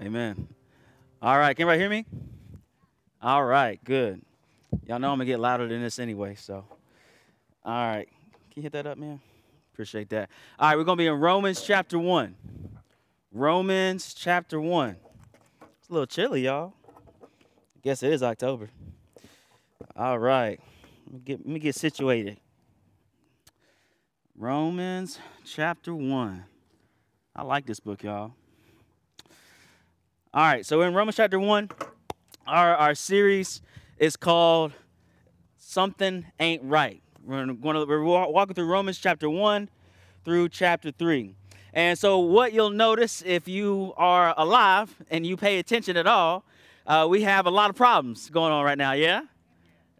Amen. All right, can everybody hear me? All right, good. Y'all know I'm gonna get louder than this anyway, so. All right, can you hit that up, man? Appreciate that. All right, we're gonna be in Romans chapter one. Romans chapter one. It's a little chilly, y'all. I guess it is October. All right, let me get, let me get situated. Romans chapter one. I like this book, y'all. All right, so in Romans chapter 1, our, our series is called Something Ain't Right. We're, to, we're walking through Romans chapter 1 through chapter 3. And so, what you'll notice if you are alive and you pay attention at all, uh, we have a lot of problems going on right now, yeah?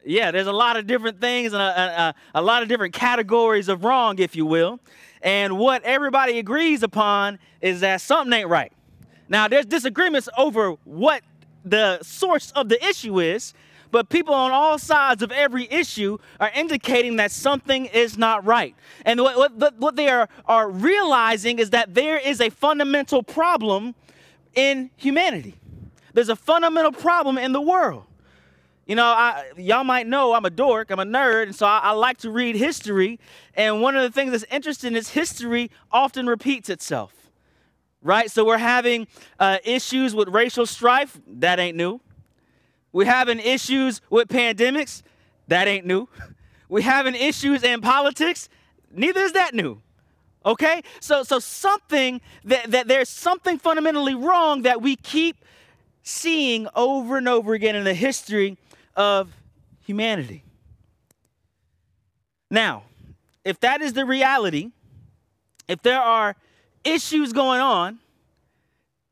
Yeah, there's a lot of different things and a, a, a lot of different categories of wrong, if you will. And what everybody agrees upon is that something ain't right. Now, there's disagreements over what the source of the issue is, but people on all sides of every issue are indicating that something is not right. And what, what, what they are, are realizing is that there is a fundamental problem in humanity. There's a fundamental problem in the world. You know, I, y'all might know I'm a dork, I'm a nerd, and so I, I like to read history. And one of the things that's interesting is history often repeats itself right? So we're having uh, issues with racial strife. That ain't new. We're having issues with pandemics. That ain't new. We're having issues in politics. Neither is that new. Okay? So, so something that, that there's something fundamentally wrong that we keep seeing over and over again in the history of humanity. Now, if that is the reality, if there are issues going on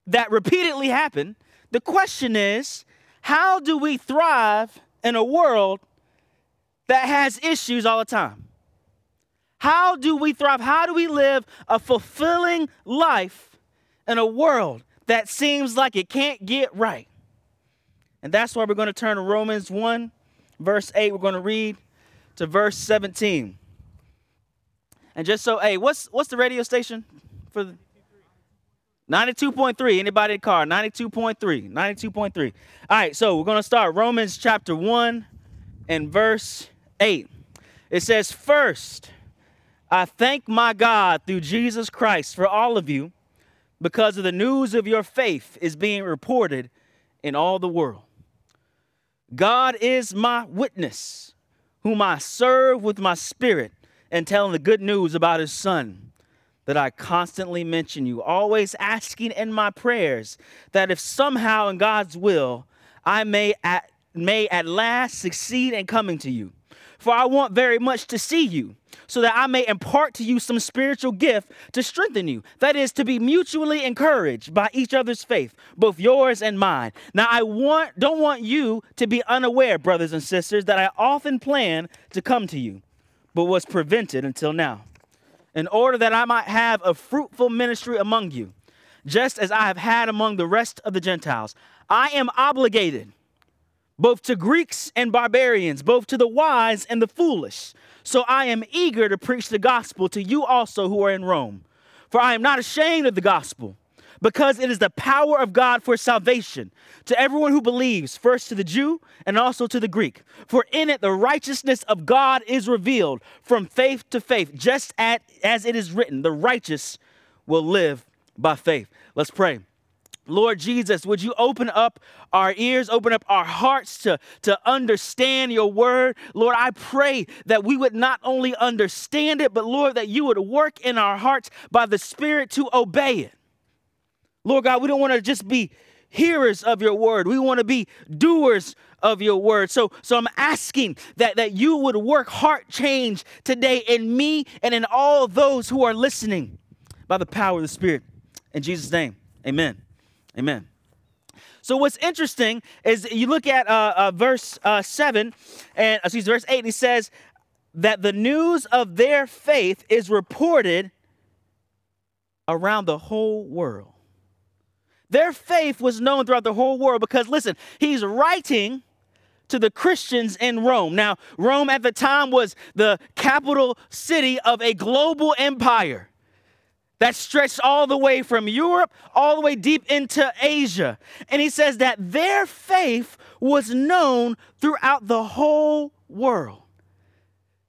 that repeatedly happen. The question is, how do we thrive in a world that has issues all the time? How do we thrive? How do we live a fulfilling life in a world that seems like it can't get right? And that's why we're going to turn to Romans 1, verse 8. We're going to read to verse 17. And just so, hey, what's what's the radio station? For the 92.3. Anybody in the car? 92.3. 92.3. All right, so we're going to start Romans chapter 1 and verse 8. It says, First, I thank my God through Jesus Christ for all of you because of the news of your faith is being reported in all the world. God is my witness, whom I serve with my spirit and telling the good news about his son that I constantly mention you, always asking in my prayers that if somehow in God's will I may at, may at last succeed in coming to you. For I want very much to see you, so that I may impart to you some spiritual gift to strengthen you. That is, to be mutually encouraged by each other's faith, both yours and mine. Now, I want, don't want you to be unaware, brothers and sisters, that I often plan to come to you, but was prevented until now in order that I might have a fruitful ministry among you, just as I have had among the rest of the Gentiles. I am obligated both to Greeks and barbarians, both to the wise and the foolish. So I am eager to preach the gospel to you also who are in Rome. For I am not ashamed of the gospel because it is the power of God for salvation to everyone who believes, first to the Jew and also to the Greek. For in it the righteousness of God is revealed from faith to faith, just as it is written, the righteous will live by faith. Let's pray. Lord Jesus, would you open up our ears, open up our hearts to, to understand your word? Lord, I pray that we would not only understand it, but Lord, that you would work in our hearts by the Spirit to obey it. Lord God, we don't want to just be hearers of your word. We want to be doers of your word. So, so I'm asking that, that you would work heart change today in me and in all those who are listening by the power of the Spirit. In Jesus' name, amen. Amen. So what's interesting is you look at uh, uh, verse uh, 7, and excuse verse 8, and he says that the news of their faith is reported around the whole world. Their faith was known throughout the whole world because, listen, he's writing to the Christians in Rome. Now, Rome at the time was the capital city of a global empire. that stretched all the way from Europe all the way deep into Asia. And he says that their faith was known throughout the whole world.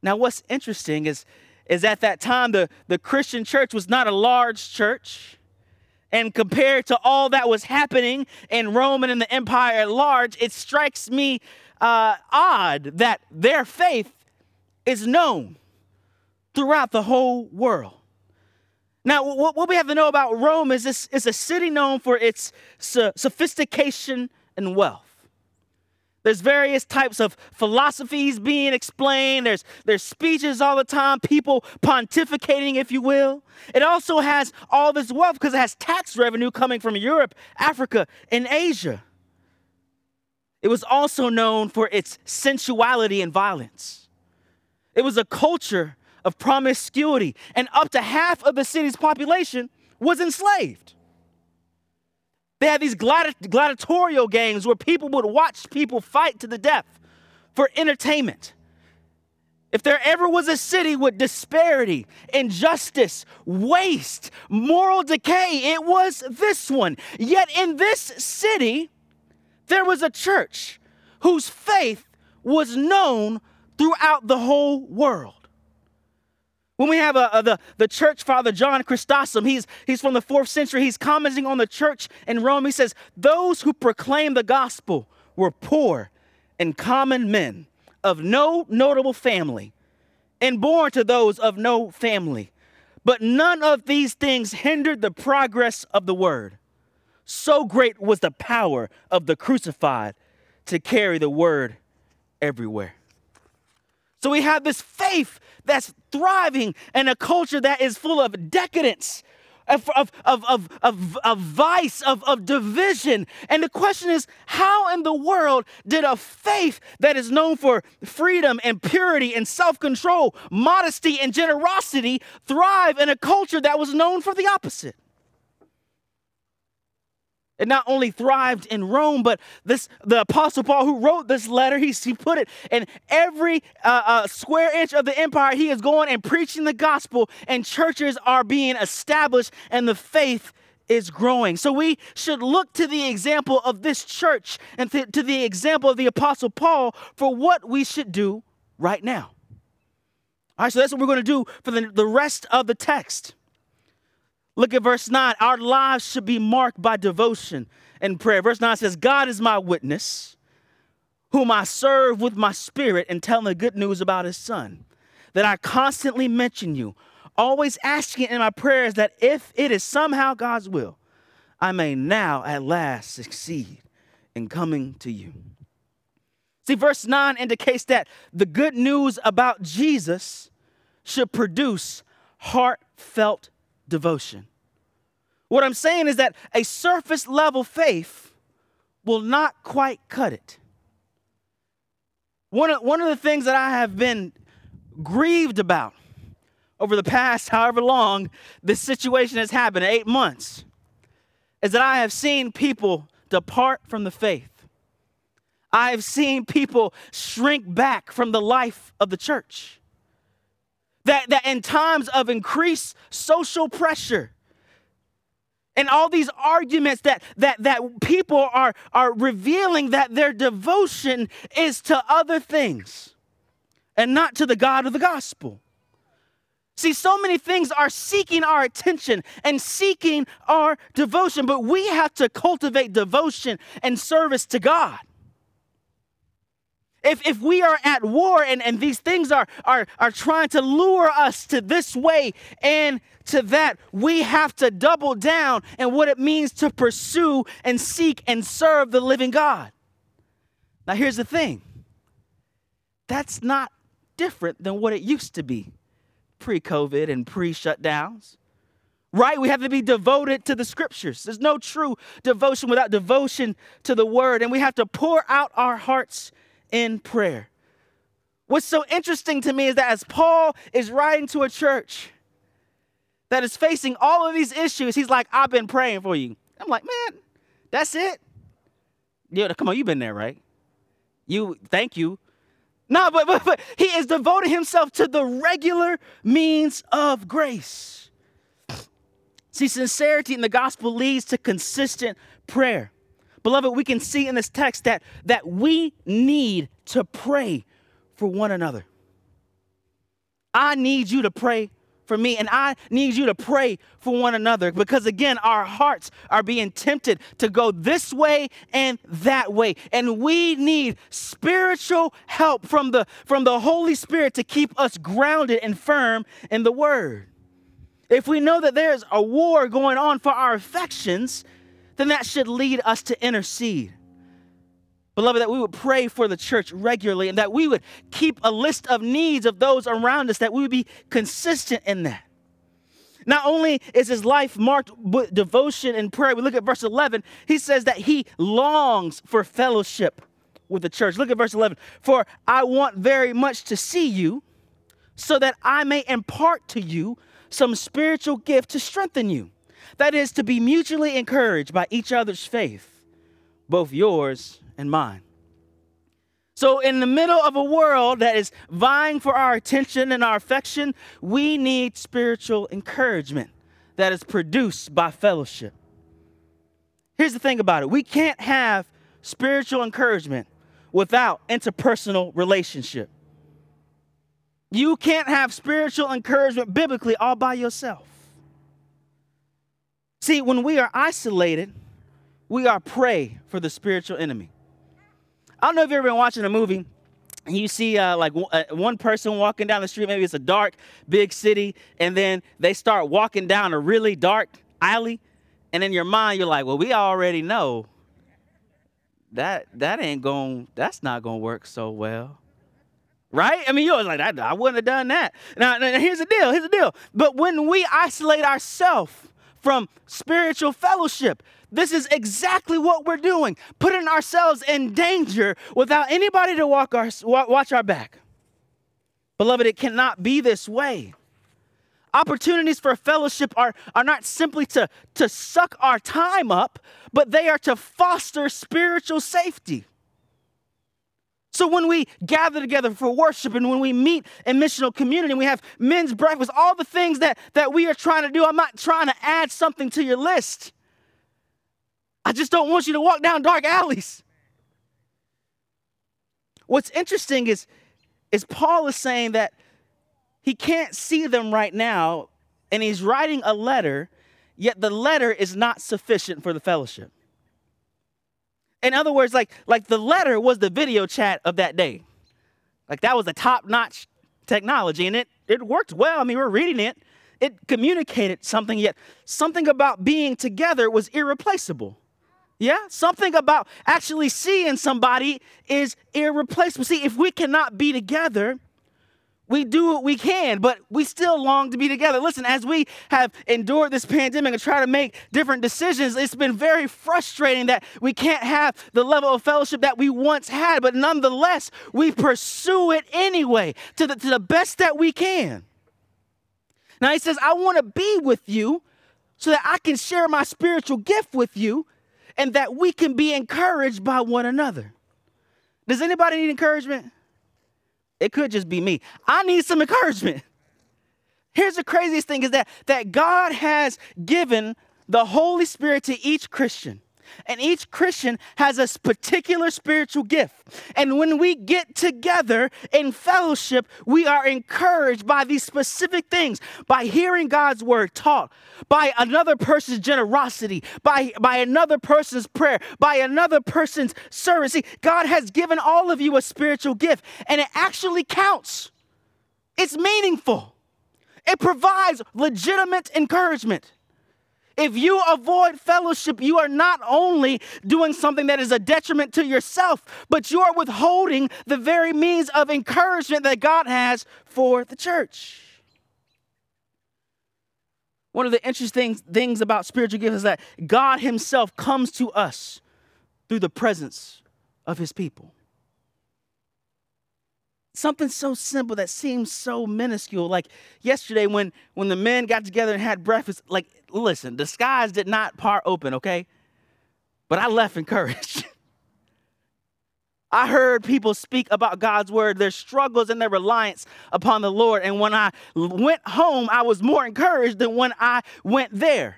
Now, what's interesting is, is at that time, the, the Christian church was not a large church. And compared to all that was happening in Rome and in the empire at large, it strikes me uh, odd that their faith is known throughout the whole world. Now, what, we have to know about Rome is this is a city known for its sophistication and wealth. There's various types of philosophies being explained. There's, there's speeches all the time, people pontificating, if you will. It also has all this wealth because it has tax revenue coming from Europe, Africa, and Asia. It was also known for its sensuality and violence. It was a culture of promiscuity, and up to half of the city's population was enslaved. They had these gladi- gladiatorial games where people would watch people fight to the death for entertainment. If there ever was a city with disparity, injustice, waste, moral decay, it was this one. Yet in this city, there was a church whose faith was known throughout the whole world. When we have a, a, the, the church father, John Chrysostom, he's, he's from the fourth century, he's commenting on the church in Rome. He says, Those who proclaim the gospel were poor and common men of no notable family and born to those of no family. But none of these things hindered the progress of the word. So great was the power of the crucified to carry the word everywhere. So we have this faith that's thriving in a culture that is full of decadence, of, of, of, of, of, vice, of, of division. And the question is how in the world did a faith that is known for freedom and purity and self control, modesty and generosity thrive in a culture that was known for the opposite? It not only thrived in Rome, but this the Apostle Paul, who wrote this letter, he, he put it in every uh, uh, square inch of the empire. He is going and preaching the gospel, and churches are being established, and the faith is growing. So we should look to the example of this church and th- to the example of the Apostle Paul for what we should do right now. All right, so that's what we're going to do for the, the rest of the text. Look at verse 9. Our lives should be marked by devotion and prayer. Verse 9 says, God is my witness, whom I serve with my spirit and tell the good news about his son, that I constantly mention you, always asking in my prayers that if it is somehow God's will, I may now at last succeed in coming to you. See, verse 9 indicates that the good news about Jesus should produce heartfelt devotion. What I'm saying is that a surface level faith will not quite cut it. One of, one of the things that I have been grieved about over the past however long this situation has happened, eight months, is that I have seen people depart from the faith. I have seen people shrink back from the life of the church. That, that in times of increased social pressure, and all these arguments that that that people are are revealing that their devotion is to other things and not to the God of the gospel. See, so many things are seeking our attention and seeking our devotion, but we have to cultivate devotion and service to God. If, if we are at war and, and these things are, are, are trying to lure us to this way and to that, we have to double down and what it means to pursue and seek and serve the living God. Now, here's the thing that's not different than what it used to be pre COVID and pre shutdowns. Right? We have to be devoted to the scriptures. There's no true devotion without devotion to the word. And we have to pour out our hearts in prayer. What's so interesting to me is that as Paul is writing to a church that is facing all of these issues, he's like, I've been praying for you. I'm like, man, that's it. Yeah, come on, you've been there, right? You, thank you. No, but, but, but he is devoting himself to the regular means of grace. See, sincerity in the gospel leads to consistent prayer. Beloved, we can see in this text that, that we need to pray for one another. I need you to pray for me, and I need you to pray for one another because, again, our hearts are being tempted to go this way and that way. And we need spiritual help from the, from the Holy Spirit to keep us grounded and firm in the Word. If we know that there's a war going on for our affections, then that should lead us to intercede. Beloved, that we would pray for the church regularly and that we would keep a list of needs of those around us, that we would be consistent in that. Not only is his life marked with devotion and prayer, we look at verse 11, he says that he longs for fellowship with the church. Look at verse 11. For I want very much to see you so that I may impart to you some spiritual gift to strengthen you. That is, to be mutually encouraged by each other's faith, both yours and mine. So, in the middle of a world that is vying for our attention and our affection, we need spiritual encouragement that is produced by fellowship. Here's the thing about it we can't have spiritual encouragement without interpersonal relationship. You can't have spiritual encouragement biblically all by yourself. See, when we are isolated, we are prey for the spiritual enemy. I don't know if you've ever been watching a movie and you see uh, like w- uh, one person walking down the street, maybe it's a dark, big city, and then they start walking down a really dark alley, and in your mind you're like, well, we already know that that ain't going, that's not going to work so well. Right? I mean, you're like, I, I wouldn't have done that. Now, now, here's the deal. Here's the deal. But when we isolate ourselves from spiritual fellowship, this is exactly what we're doing, putting ourselves in danger without anybody to walk our, watch our back. Beloved, it cannot be this way. Opportunities for fellowship are, are not simply to, to suck our time up, but they are to foster spiritual safety. So when we gather together for worship and when we meet in missional community, and we have men's breakfast, all the things that, that we are trying to do, I'm not trying to add something to your list. I just don't want you to walk down dark alleys. What's interesting is, is Paul is saying that he can't see them right now, and he's writing a letter, yet the letter is not sufficient for the fellowship. In other words, like, like the letter was the video chat of that day. Like that was the top-notch technology, and it, it worked well. I mean, we're reading it. It communicated something, yet something about being together was irreplaceable. Yeah, something about actually seeing somebody is irreplaceable. See, if we cannot be together, we do what we can, but we still long to be together. Listen, as we have endured this pandemic and try to make different decisions, it's been very frustrating that we can't have the level of fellowship that we once had, but nonetheless, we pursue it anyway to the, to the best that we can. Now, he says, I want to be with you so that I can share my spiritual gift with you and that we can be encouraged by one another. Does anybody need encouragement? It could just be me. I need some encouragement. Here's the craziest thing is that that God has given the Holy Spirit to each Christian. And each Christian has a particular spiritual gift. And when we get together in fellowship, we are encouraged by these specific things by hearing God's word taught, by another person's generosity, by, by another person's prayer, by another person's service. See, God has given all of you a spiritual gift, and it actually counts. It's meaningful, it provides legitimate encouragement. If you avoid fellowship, you are not only doing something that is a detriment to yourself, but you are withholding the very means of encouragement that God has for the church. One of the interesting things about spiritual gifts is that God Himself comes to us through the presence of His people. Something so simple that seems so minuscule. Like yesterday when when the men got together and had breakfast, like listen, the skies did not part open, okay? But I left encouraged. I heard people speak about God's word, their struggles and their reliance upon the Lord. And when I went home, I was more encouraged than when I went there.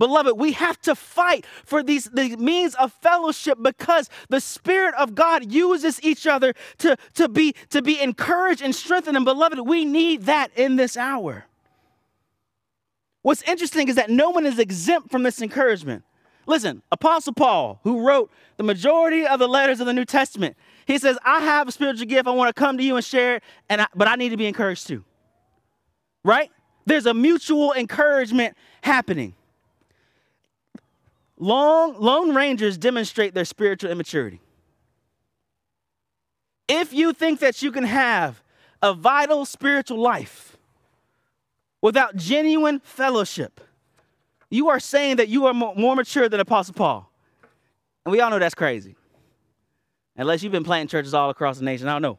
Beloved, we have to fight for these, these means of fellowship because the Spirit of God uses each other to, to, be, to be encouraged and strengthened. And beloved, we need that in this hour. What's interesting is that no one is exempt from this encouragement. Listen, Apostle Paul, who wrote the majority of the letters of the New Testament, he says, I have a spiritual gift. I want to come to you and share it, and I, but I need to be encouraged too. Right? There's a mutual encouragement happening. Long, lone rangers demonstrate their spiritual immaturity. If you think that you can have a vital spiritual life without genuine fellowship, you are saying that you are more mature than Apostle Paul. And we all know that's crazy. Unless you've been planting churches all across the nation, I don't know.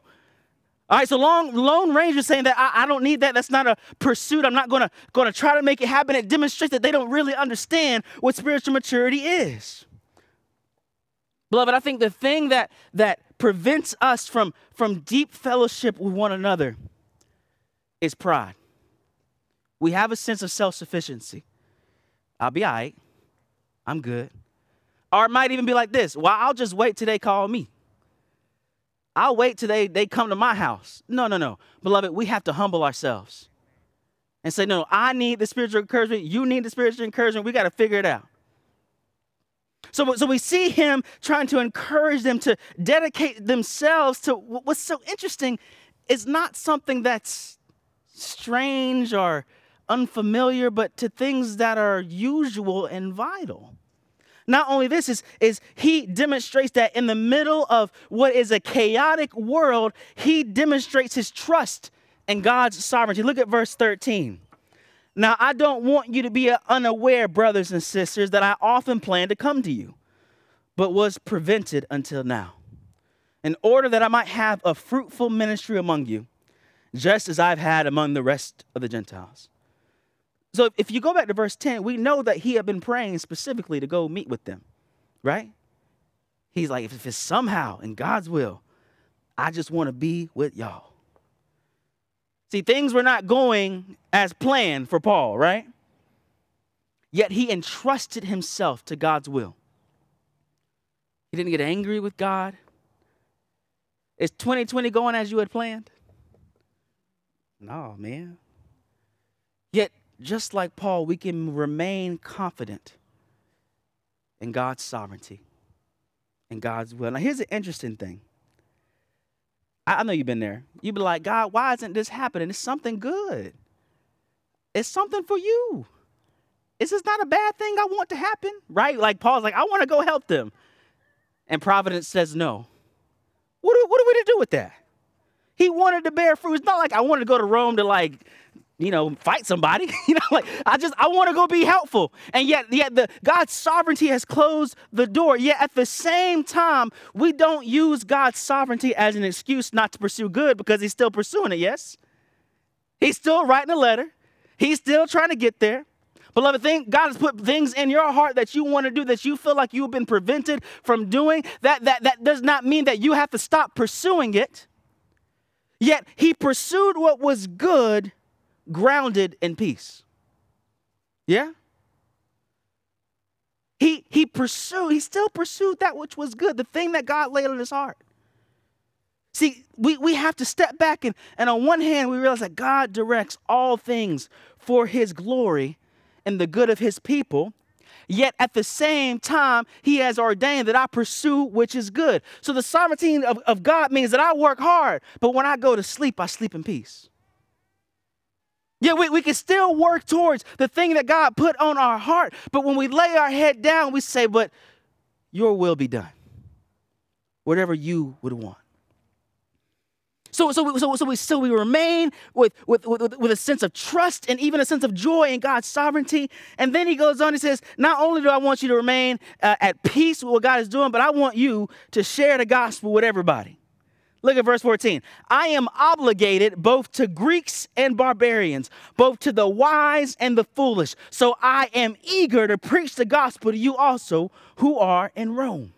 All right, so long, Lone Ranger saying that I, I, don't need that. That's not a pursuit. I'm not gonna, gonna try to make it happen. It demonstrates that they don't really understand what spiritual maturity is. Beloved, I think the thing that, that prevents us from, from deep fellowship with one another is pride. We have a sense of self sufficiency. I'll be all right. I'm good. Or it might even be like this well, I'll just wait till they call me. I'll wait till they, they come to my house. No, no, no. Beloved, we have to humble ourselves and say, no, I need the spiritual encouragement. You need the spiritual encouragement. We got to figure it out. So, so we see him trying to encourage them to dedicate themselves to what's so interesting is not something that's strange or unfamiliar, but to things that are usual and vital. Not only this is, is he demonstrates that in the middle of what is a chaotic world, he demonstrates his trust in God's sovereignty. Look at verse 13. Now, I don't want you to be unaware, brothers and sisters, that I often planned to come to you, but was prevented until now, in order that I might have a fruitful ministry among you, just as I've had among the rest of the Gentiles. So if you go back to verse 10, we know that he had been praying specifically to go meet with them, right? He's like, if it's somehow in God's will, I just want to be with y'all. See, things were not going as planned for Paul, right? Yet he entrusted himself to God's will. He didn't get angry with God. Is 2020 going as you had planned? No, man. Yet just like Paul, we can remain confident in God's sovereignty and God's will. Now, here's the interesting thing. I know you've been there. You'd be like, God, why isn't this happening? It's something good. It's something for you. Is this not a bad thing I want to happen? Right? Like Paul's like, I want to go help them. And Providence says no. What, what are we to do with that? He wanted to bear fruit. It's not like I wanted to go to Rome to like you know, fight somebody. you know, like I just I want to go be helpful. And yet, yet the God's sovereignty has closed the door. Yet at the same time, we don't use God's sovereignty as an excuse not to pursue good because he's still pursuing it, yes? He's still writing a letter. He's still trying to get there. Beloved, thing, God has put things in your heart that you want to do that you feel like you've been prevented from doing. That, that, that does not mean that you have to stop pursuing it. Yet he pursued what was good grounded in peace. Yeah? He he pursued, he still pursued that which was good, the thing that God laid on his heart. See, we, we have to step back and, and on one hand, we realize that God directs all things for his glory and the good of his people. Yet at the same time, he has ordained that I pursue which is good. So the sovereignty of, of God means that I work hard, but when I go to sleep, I sleep in peace. Yeah, we, we can still work towards the thing that God put on our heart. But when we lay our head down, we say, But your will be done. Whatever you would want. So, so, so, so, we, so we remain with, with, with, with a sense of trust and even a sense of joy in God's sovereignty. And then he goes on, he says, Not only do I want you to remain uh, at peace with what God is doing, but I want you to share the gospel with everybody. Look at verse 14. I am obligated both to Greeks and barbarians, both to the wise and the foolish. So I am eager to preach the gospel to you also who are in Rome.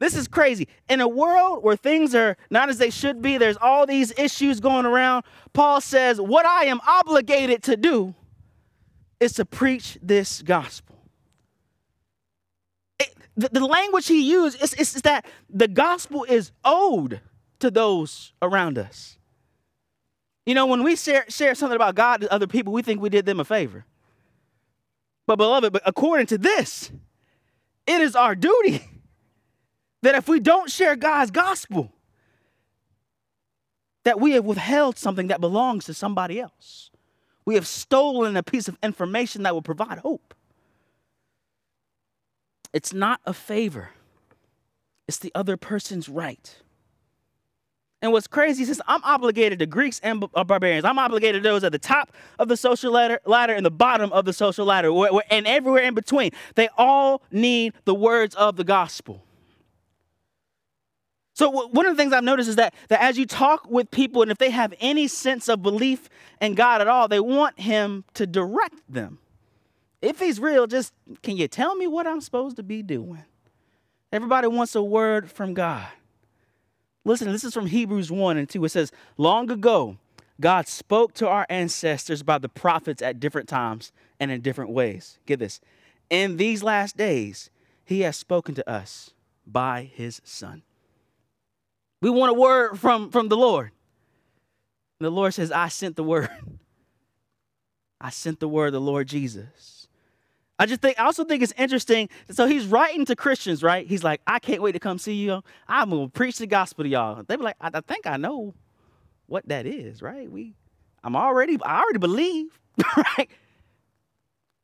This is crazy. In a world where things are not as they should be, there's all these issues going around. Paul says, What I am obligated to do, is to preach this gospel. The, the, language he used is, is, is that the gospel is owed to those around us. You know, when we share, share something about God to other people, we think we did them a favor. But, beloved, but according to this, it is our duty that if we don't share God's gospel, that we have withheld something that belongs to somebody else. We have stolen a piece of information that will provide hope. It's not a favor, it's the other person's right. And what's crazy is I'm obligated to Greeks and barbarians. I'm obligated to those at the top of the social ladder, ladder and the bottom of the social ladder, where, where, and everywhere in between. They all need the words of the gospel. So one of the things I've noticed is that, that as you talk with people, and if they have any sense of belief in God at all, they want Him to direct them. If He's real, just can you tell me what I'm supposed to be doing? Everybody wants a word from God. Listen, this is from Hebrews 1 and 2. It says, Long ago, God spoke to our ancestors by the prophets at different times and in different ways. Get this. In these last days, He has spoken to us by His Son we want a word from, from the Lord. And the Lord says, I sent the word. I sent the word, the Lord Jesus. I just think, I also think it's interesting. So he's writing to Christians, right? He's like, I can't wait to come see you. I'm to preach the gospel to y'all. They be like, I, I think I know what that is, right? We, I'm already, I already believe, right?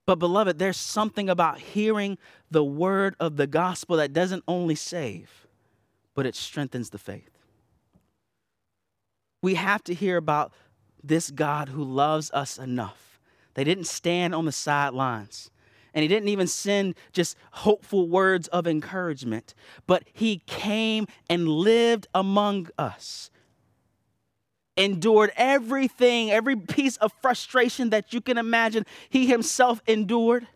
But beloved, there's something about hearing the word of the gospel that doesn't only save, but it strengthens the faith. We have to hear about this God who loves us enough. They didn't stand on the sidelines. And he didn't even send just hopeful words of encouragement, but he came and lived among us. Endured everything, every piece of frustration that you can imagine, he himself endured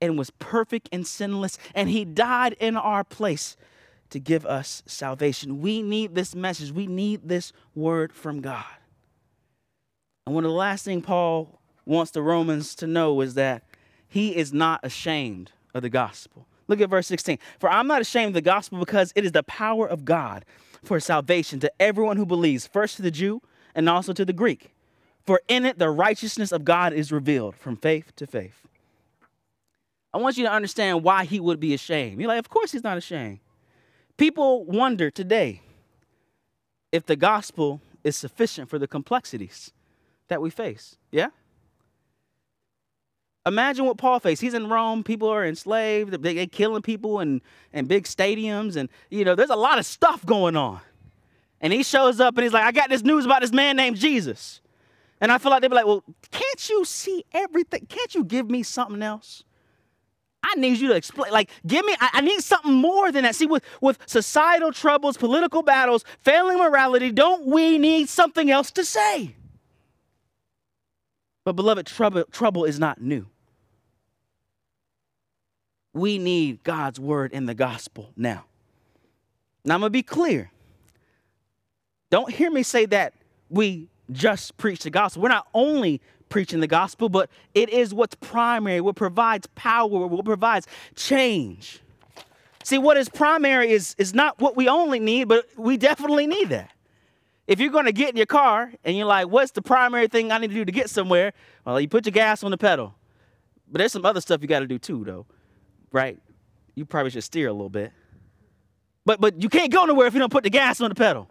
and was perfect and sinless. And he died in our place to give us salvation. We need this message. We need this word from God. And one of the last things Paul wants the Romans to know is that he is not ashamed of the gospel. Look at verse 16. For I'm not ashamed of the gospel because it is the power of God for salvation to everyone who believes, first to the Jew and also to the Greek. For in it the righteousness of God is revealed from faith to faith. I want you to understand why he would be ashamed. You're like, of course he's not ashamed. People wonder today if the gospel is sufficient for the complexities that we face. Yeah? Imagine what Paul faced. He's in Rome. People are enslaved. They're killing people in, in big stadiums. And, you know, there's a lot of stuff going on. And he shows up and he's like, I got this news about this man named Jesus. And I feel like they'd be like, well, can't you see everything? Can't you give me something else? I need you to explain. Like, give me, I, I, need something more than that. See, with, with societal troubles, political battles, failing morality, don't we need something else to say? But, beloved, trouble, trouble is not new. We need God's word in the gospel now. Now, I'm going to be clear. Don't hear me say that we just preach the gospel. We're not only preaching the gospel, but it is what's primary, what provides power, what provides change. See, what is primary is, is not what we only need, but we definitely need that. If you're going to get in your car and you're like, what's the primary thing I need to do to get somewhere? Well, you put your gas on the pedal. But there's some other stuff you got to do too, though, right? You probably should steer a little bit. But, but you can't go nowhere if you don't put the gas on the pedal.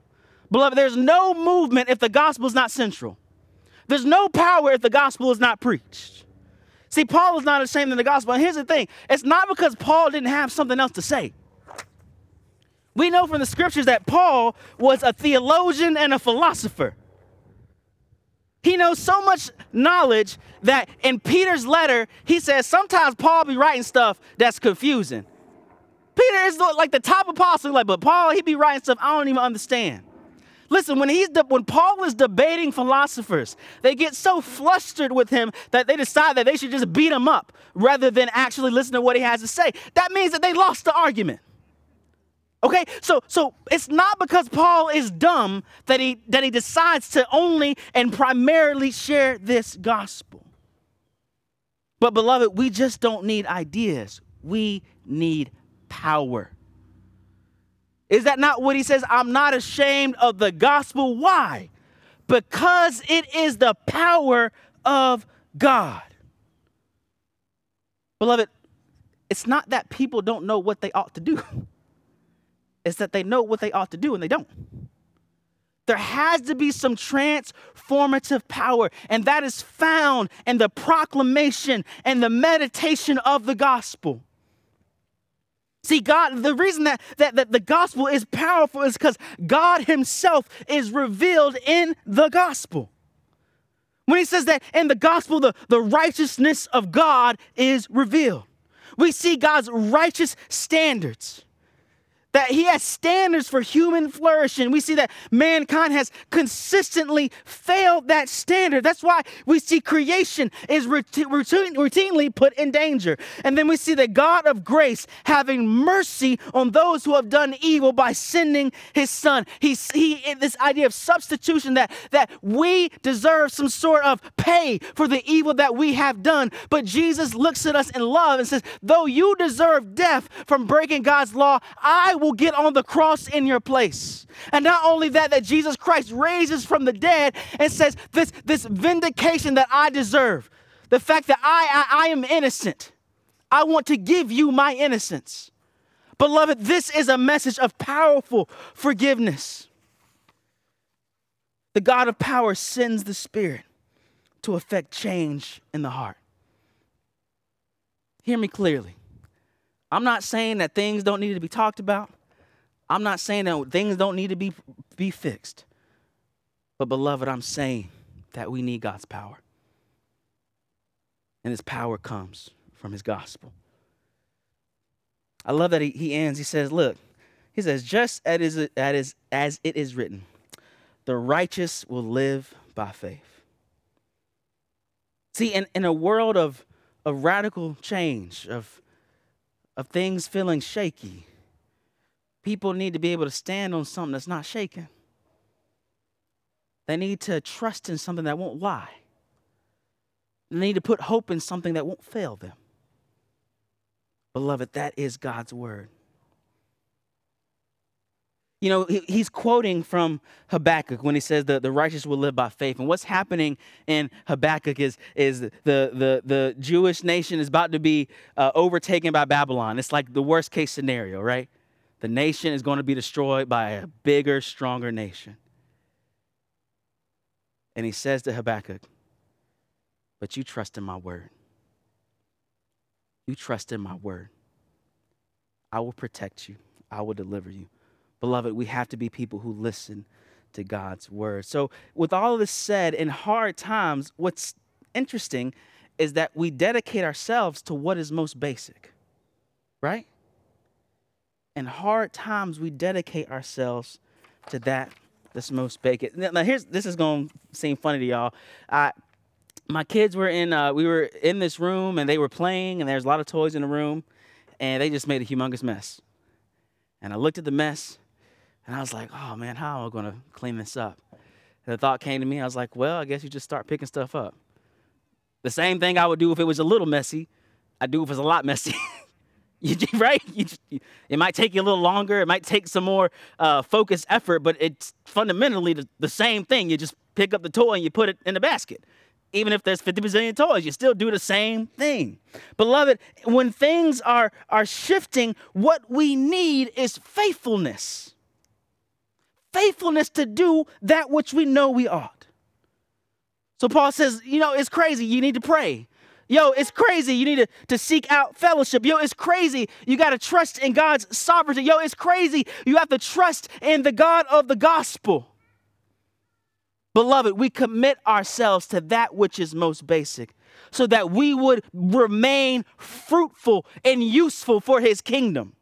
Beloved, there's no movement if the gospel is not central. There's no power if the gospel is not preached. See, Paul is not ashamed of the gospel. And here's the thing it's not because Paul didn't have something else to say. We know from the scriptures that Paul was a theologian and a philosopher. He knows so much knowledge that in Peter's letter, he says sometimes Paul be writing stuff that's confusing. Peter is like the top apostle, like, but Paul, he be writing stuff I don't even understand. Listen, when he's de- when Paul is debating philosophers, they get so flustered with him that they decide that they should just beat him up rather than actually listen to what he has to say. That means that they lost the argument. Okay? So so it's not because Paul is dumb that he that he decides to only and primarily share this gospel. But, beloved, we just don't need ideas, we need power. Is that not what he says? I'm not ashamed of the gospel. Why? Because it is the power of God. Beloved, it's not that people don't know what they ought to do, it's that they know what they ought to do and they don't. There has to be some transformative power, and that is found in the proclamation and the meditation of the gospel. See, God, the reason that, that, that the gospel is powerful is because God Himself is revealed in the gospel. When He says that in the gospel, the, the righteousness of God is revealed, we see God's righteous standards that he has standards for human flourishing. We see that mankind has consistently failed that standard. That's why we see creation is routine, routinely put in danger. And then we see the God of grace having mercy on those who have done evil by sending his son. He's, he, this idea of substitution that, that we deserve some sort of pay for the evil that we have done. But Jesus looks at us in love and says, though you deserve death from breaking God's law, I will will get on the cross in your place. And not only that, that Jesus Christ raises from the dead and says, This, this vindication that I deserve, the fact that I, I, I am innocent, I want to give you my innocence. Beloved, this is a message of powerful forgiveness. The God of power sends the Spirit to effect change in the heart. Hear me clearly. I'm not saying that things don't need to be talked about. I'm not saying that things don't need to be, be fixed. But, beloved, I'm saying that we need God's power. And his power comes from his gospel. I love that he, he ends. He says, Look, he says, just as, as, as it is written, the righteous will live by faith. See, in, in a world of, of radical change, of, of things feeling shaky, people need to be able to stand on something that's not shaken. They need to trust in something that won't lie. They need to put hope in something that won't fail them. Beloved, that is God's word. You know, he's quoting from Habakkuk when he says that the righteous will live by faith. And what's happening in Habakkuk is, is the, the, the Jewish nation is about to be uh, overtaken by Babylon. It's like the worst case scenario, right? The nation is going to be destroyed by a bigger, stronger nation. And he says to Habakkuk, But you trust in my word. You trust in my word. I will protect you, I will deliver you. Beloved, we have to be people who listen to God's word. So, with all this said, in hard times, what's interesting is that we dedicate ourselves to what is most basic, right? in hard times, we dedicate ourselves to that that's most basic. Now, here's this is gonna seem funny to y'all. I, my kids were in, uh, we were in this room and they were playing, and there's a lot of toys in the room, and they just made a humongous mess. And I looked at the mess, and I was like, oh man, how am I gonna clean this up? And the thought came to me. I was like, well, I guess you just start picking stuff up. The same thing I would do if it was a little messy. I do if it's a lot messy. You, right? You, you, it might take you a little longer. It might take some more uh, focused effort, but it's fundamentally the, the, same thing. You just pick up the toy and you put it in the basket. Even if there's 50 bazillion toys, you still do the same thing. Beloved, when things are, are shifting, what we need is faithfulness. Faithfulness to do that which we know we ought. So Paul says, you know, it's crazy. You need to pray. Yo, it's crazy. You need to, to seek out fellowship. Yo, it's crazy. You got to trust in God's sovereignty. Yo, it's crazy. You have to trust in the God of the gospel. Beloved, we commit ourselves to that which is most basic so that we would remain fruitful and useful for his kingdom.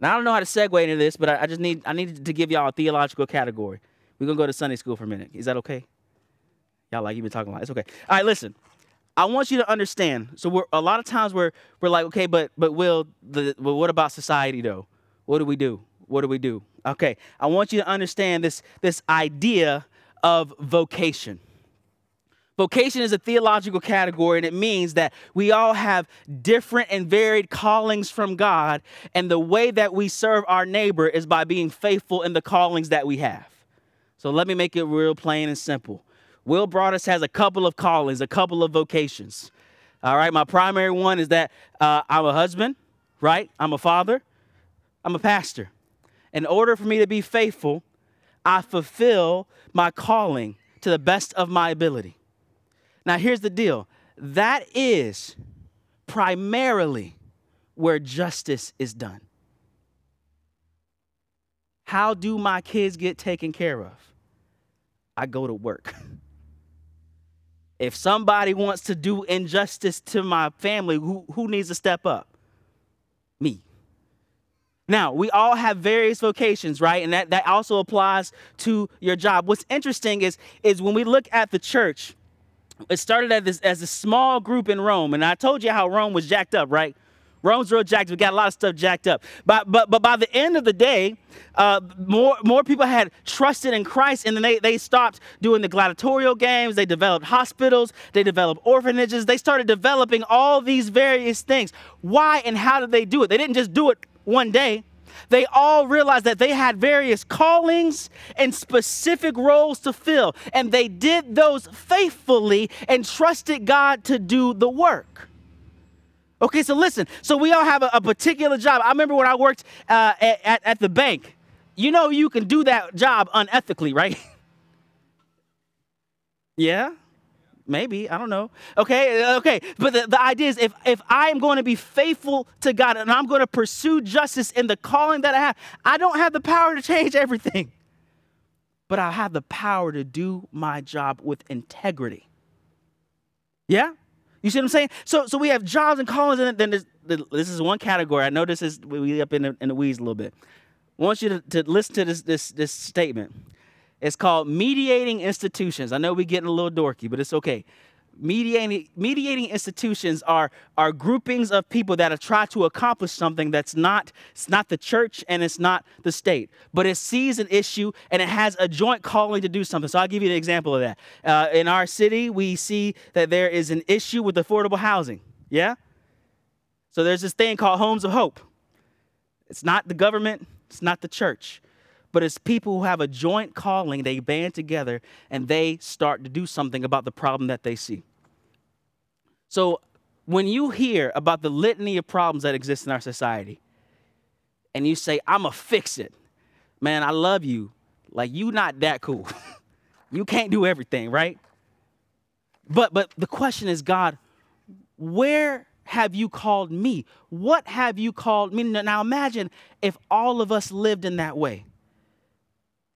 Now, I don't know how to segue into this, but I, I just need I need to give y'all a theological category. We're to go to Sunday school for a minute. Is that okay? Y'all like you've been talking a lot. It's okay. All right, listen. I want you to understand. So we're a lot of times we're we're like, okay, but but will the but what about society though? What do we do? What do we do? Okay, I want you to understand this this idea of vocation. Vocation is a theological category, and it means that we all have different and varied callings from God, and the way that we serve our neighbor is by being faithful in the callings that we have. So let me make it real plain and simple. Will Broadus has a couple of callings, a couple of vocations. All right, my primary one is that uh, I'm a husband, right? I'm a father, I'm a pastor. In order for me to be faithful, I fulfill my calling to the best of my ability. Now, here's the deal that is primarily where justice is done. How do my kids get taken care of? I go to work. If somebody wants to do injustice to my family, who, who needs to step up? Me. Now, we all have various vocations, right? And that, that also applies to your job. What's interesting is, is when we look at the church, it started as, this, as a small group in Rome. And I told you how Rome was jacked up, right? Rome's real jacked. We got a lot of stuff jacked up. But but but by the end of the day, uh, more more people had trusted in Christ, and then they they stopped doing the gladiatorial games. They developed hospitals. They developed orphanages. They started developing all these various things. Why and how did they do it? They didn't just do it one day they all realized that they had various callings and specific roles to fill, and they did those faithfully and trusted God to do the work. Okay, so listen. So we all have a, a particular job. I remember when I worked uh, at, at, at the bank. You know, you can do that job unethically, right? yeah? Maybe, I don't know. Okay, uh, okay. But the, the idea is if, if I am going to be faithful to God and I'm going to pursue justice in the calling that I have, I don't have the power to change everything. But I have the power to do my job with integrity. Yeah? You see what I'm saying? So, so we have jobs and callings, and then this is one category. I know this is we up in the, in the weeds a little bit. I want you to, to listen to this, this, this statement. It's called mediating institutions. I know we're getting a little dorky, but it's okay. Mediating, mediating institutions are, are groupings of people that have tried to accomplish something that's not, it's not the church and it's not the state, but it sees an issue and it has a joint calling to do something. So I'll give you an example of that. Uh, in our city, we see that there is an issue with affordable housing. Yeah? So there's this thing called Homes of Hope. It's not the government, it's not the church but it's people who have a joint calling. They band together and they start to do something about the problem that they see. So when you hear about the litany of problems that exist in our society, and you say, I'm gonna fix it, man, I love you. Like you not that cool. you can't do everything, right? But but the question is, God, where have you called me? What have you called me? Now imagine if all of us lived in that way.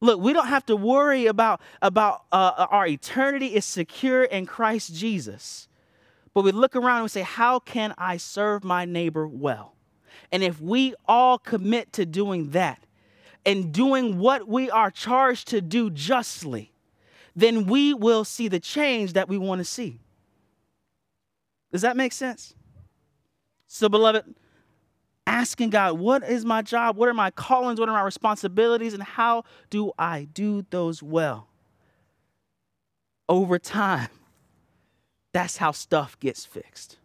Look, we don't have to worry about, about uh, our eternity is secure in Christ Jesus. But we look around and we say, How can I serve my neighbor well? And if we all commit to doing that and doing what we are charged to do justly, then we will see the change that we want to see. Does that make sense? So, beloved, asking God, what is my job? What are my callings? What are my responsibilities? And how do I do those well? Over time, that's how stuff gets fixed.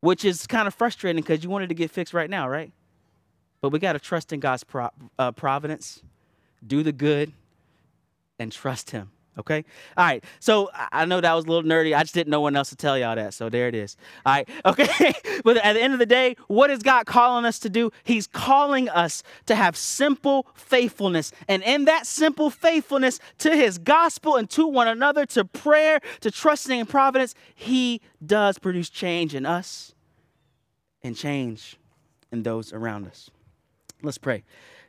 Which is kind of frustrating because you wanted to get fixed right now, right? But we got to trust in God's pro- uh, providence, do the good, and trust Him. Okay. All right. So I know that was a little nerdy. I just didn't know when else to tell y'all that. So there it is. All right. Okay. but at the end of the day, what is God calling us to do? He's calling us to have simple faithfulness. And in that simple faithfulness to his gospel and to one another, to prayer, to trusting in providence, he does produce change in us and change in those around us. Let's pray.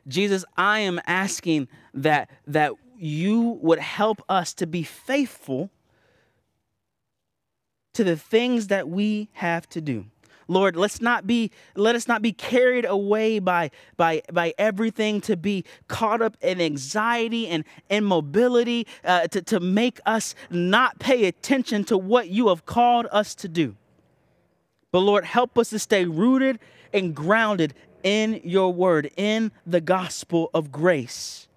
Jesus, I am asking that that you would help us to be faithful to the things that we have to do. Lord, let's not be let us not be carried away by by by everything to be caught up in anxiety and immobility uh, to, to make us not pay attention to what you have called us to do. But Lord, help us to stay rooted and grounded in your word, in the gospel of grace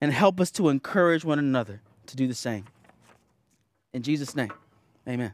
and help us to encourage one another to do the same. In Jesus' name, amen.